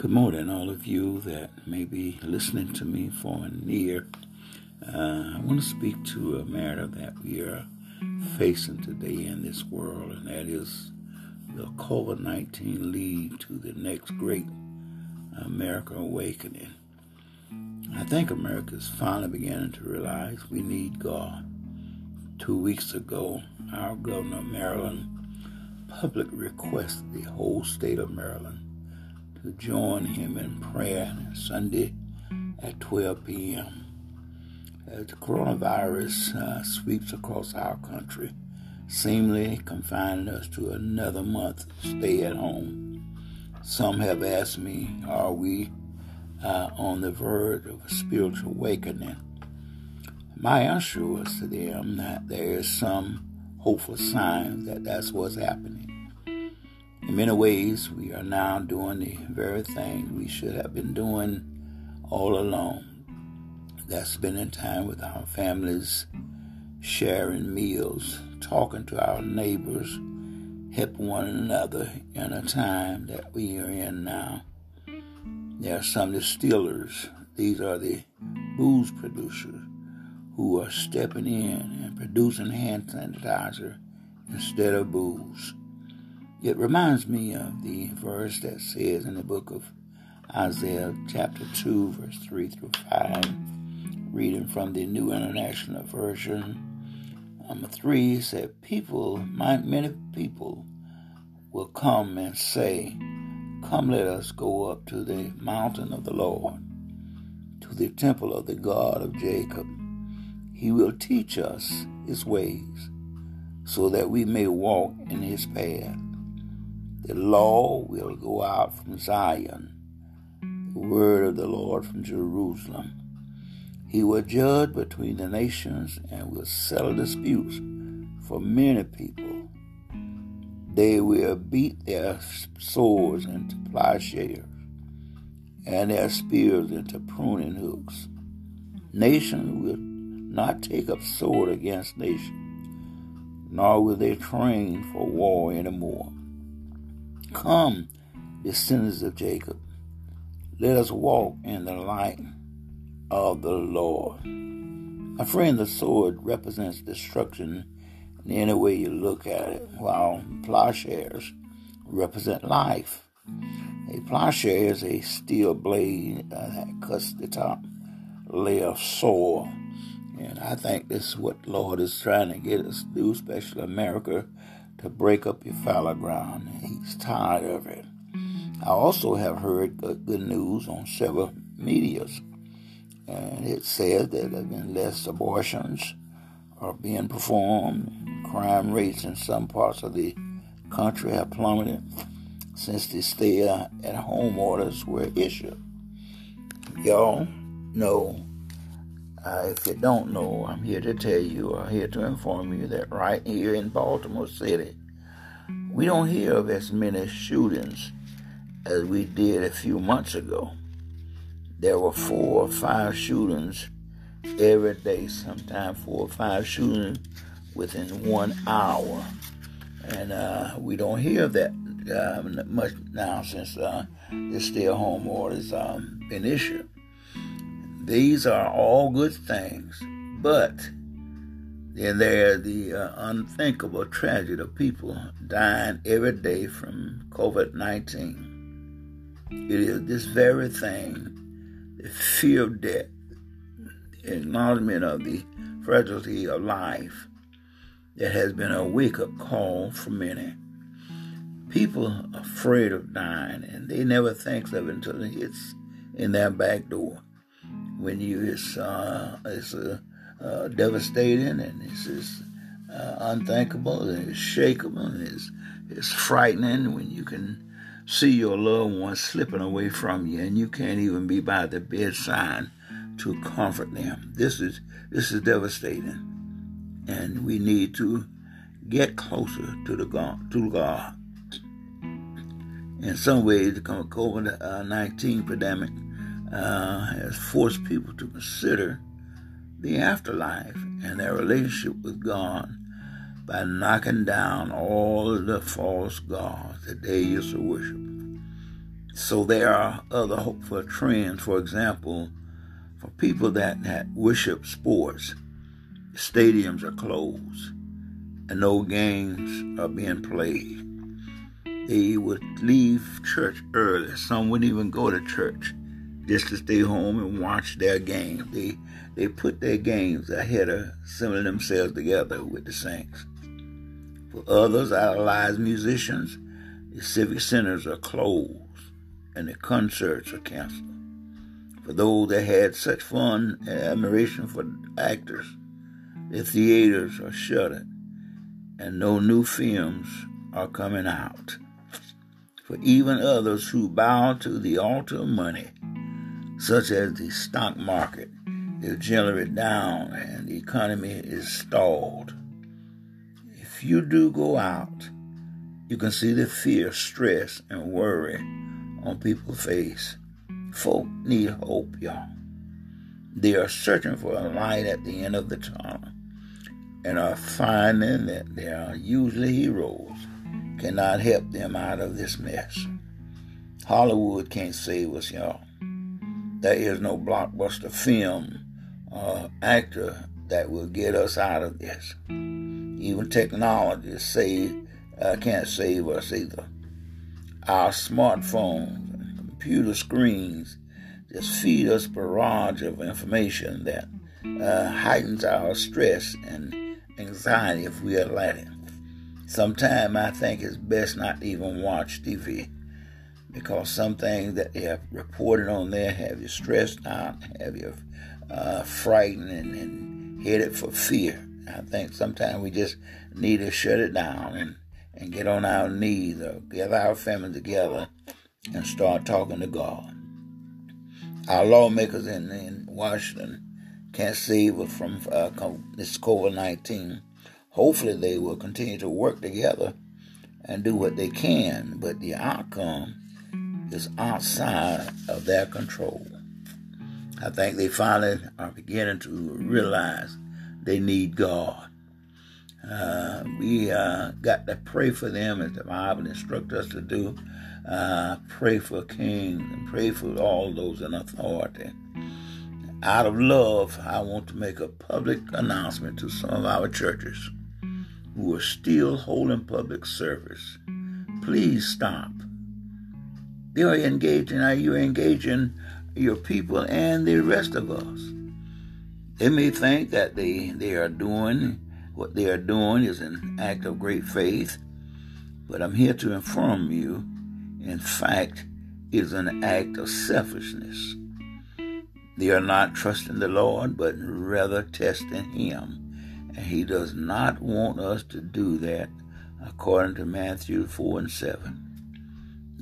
Good morning, all of you that may be listening to me and near. Uh, I want to speak to a matter that we are facing today in this world, and that is the COVID 19 lead to the next great American awakening. I think America is finally beginning to realize we need God. Two weeks ago, our governor of Maryland publicly requested the whole state of Maryland to join him in prayer Sunday at 12 p.m. As the coronavirus uh, sweeps across our country, seemingly confining us to another month stay at home. Some have asked me, are we uh, on the verge of a spiritual awakening? My answer was to them that there is some hopeful sign that that's what's happening. In many ways, we are now doing the very thing we should have been doing all along. That's spending time with our families, sharing meals, talking to our neighbors, helping one another in a time that we are in now. There are some distillers, these are the booze producers, who are stepping in and producing hand sanitizer instead of booze. It reminds me of the verse that says in the book of Isaiah, chapter 2, verse 3 through 5, reading from the New International Version. Number 3 said, People, my, many people will come and say, Come, let us go up to the mountain of the Lord, to the temple of the God of Jacob. He will teach us his ways, so that we may walk in his path. The law will go out from Zion, the word of the Lord from Jerusalem. He will judge between the nations and will settle disputes for many people. They will beat their swords into plowshares and their spears into pruning hooks. Nations will not take up sword against nation, nor will they train for war anymore. Come, descendants of Jacob, let us walk in the light of the Lord. My friend, the sword represents destruction in any way you look at it, while plowshares represent life. A plowshare is a steel blade uh, that cuts the top layer of soil. And I think this is what the Lord is trying to get us to do, especially America, to break up your fallow ground. He's tired of it. I also have heard good news on several medias, and it says that there have been less abortions are being performed. Crime rates in some parts of the country have plummeted since the stay at home orders were issued. Y'all know, uh, if you don't know, I'm here to tell you, or here to inform you that right here in Baltimore City, we don't hear of as many shootings as we did a few months ago. There were four or five shootings every day, sometimes four or five shootings within one hour. And uh, we don't hear that uh, much now since uh, the stay at home orders um, been issued. These are all good things, but then there's the uh, unthinkable tragedy of people dying every day from COVID 19. It is this very thing, the fear of death, the acknowledgement of the fragility of life, that has been a wake up call for many. People are afraid of dying, and they never think of it until it hits in their back door. When you, it's, uh, it's a uh, devastating and it's just uh, unthinkable and it's shakeable and it's, it's frightening when you can see your loved one slipping away from you and you can't even be by the bedside to comfort them. This is this is devastating, and we need to get closer to the God. To God. In some ways, the COVID nineteen pandemic uh, has forced people to consider the afterlife and their relationship with God by knocking down all the false gods that they used to worship. So there are other hopeful trends. For example, for people that, that worship sports, stadiums are closed and no games are being played. They would leave church early. Some wouldn't even go to church just to stay home and watch their game. They they put their games ahead of assembling themselves together with the saints. For others, idolized musicians, the civic centers are closed and the concerts are canceled. For those that had such fun and admiration for actors, the theaters are shuttered and no new films are coming out. For even others who bow to the altar of money, such as the stock market, is generally down and the economy is stalled. If you do go out, you can see the fear, stress, and worry on people's face. Folk need hope, y'all. They are searching for a light at the end of the tunnel and are finding that there are usually heroes cannot help them out of this mess. Hollywood can't save us, y'all. There is no blockbuster film or actor that will get us out of this. Even technology save, uh, can't save us either. Our smartphones and computer screens just feed us barrage of information that uh, heightens our stress and anxiety if we are letting. Sometimes I think it's best not even watch TV because some things that they have reported on there have you stressed out, have you uh, frightened and, and headed for fear. I think sometimes we just need to shut it down and, and get on our knees or get our family together and start talking to God. Our lawmakers in, in Washington can't save us from uh, this COVID 19. Hopefully, they will continue to work together and do what they can, but the outcome is outside of their control. I think they finally are beginning to realize they need God. Uh, we uh, got to pray for them as the Bible instructs us to do. Uh, pray for kings and pray for all those in authority. Out of love, I want to make a public announcement to some of our churches who are still holding public service. Please stop. They are engaging, you're engaging your people and the rest of us. They may think that they, they are doing what they are doing is an act of great faith, but I'm here to inform you, in fact, it is an act of selfishness. They are not trusting the Lord, but rather testing Him. And He does not want us to do that, according to Matthew 4 and 7.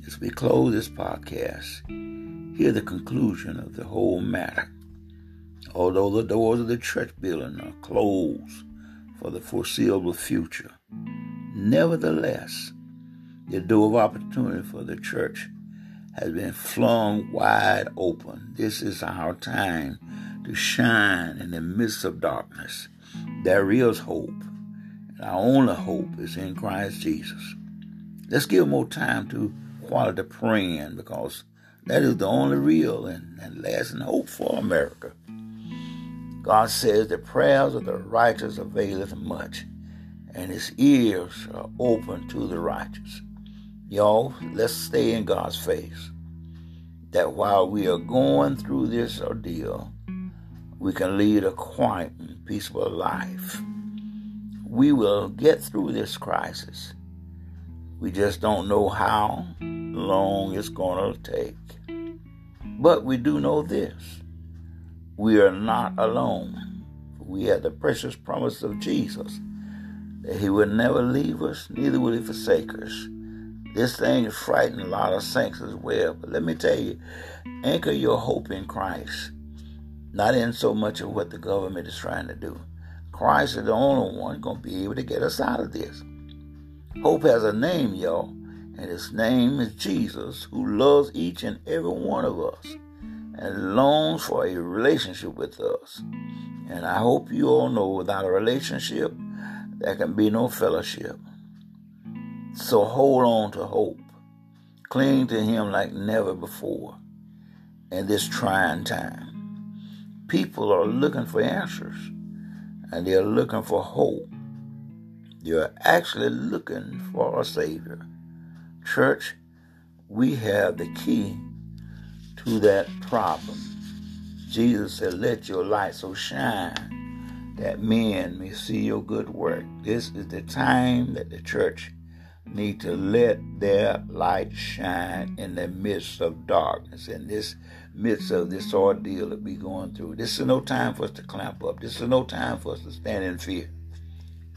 As we close this podcast, hear the conclusion of the whole matter. Although the doors of the church building are closed for the foreseeable future, nevertheless, the door of opportunity for the church has been flung wide open. This is our time to shine in the midst of darkness. There is hope, and our only hope is in Christ Jesus. Let's give more time to quality praying because that is the only real and, and lasting hope for America. God says the prayers of the righteous availeth much, and his ears are open to the righteous. Y'all, let's stay in God's face. That while we are going through this ordeal, we can lead a quiet and peaceful life. We will get through this crisis. We just don't know how long it's going to take. But we do know this we are not alone. We have the precious promise of Jesus that He will never leave us, neither will He forsake us. This thing is frightening a lot of saints as well. But let me tell you, anchor your hope in Christ, not in so much of what the government is trying to do. Christ is the only one going to be able to get us out of this. Hope has a name, y'all, and his name is Jesus, who loves each and every one of us and longs for a relationship with us. And I hope you all know without a relationship, there can be no fellowship. So hold on to hope. Cling to Him like never before in this trying time. People are looking for answers and they're looking for hope. They're actually looking for a Savior. Church, we have the key to that problem. Jesus said, Let your light so shine that men may see your good work. This is the time that the church need to let their light shine in the midst of darkness, in this midst of this ordeal that we're going through. This is no time for us to clamp up. This is no time for us to stand in fear.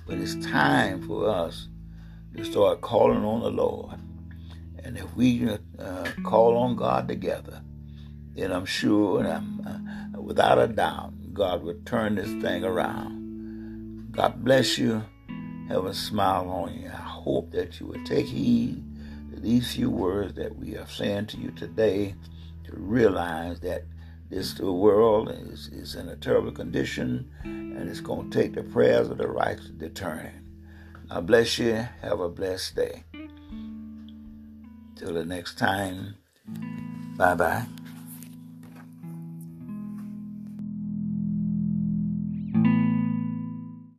But it's time for us to start calling on the Lord. And if we uh, call on God together, then I'm sure and I'm, uh, without a doubt, God will turn this thing around. God bless you. Have a smile on you. I hope that you will take heed to these few words that we are saying to you today to realize that this world is, is in a terrible condition and it's going to take the prayers of the righteous to turn it. God bless you. Have a blessed day. Till the next time, bye bye.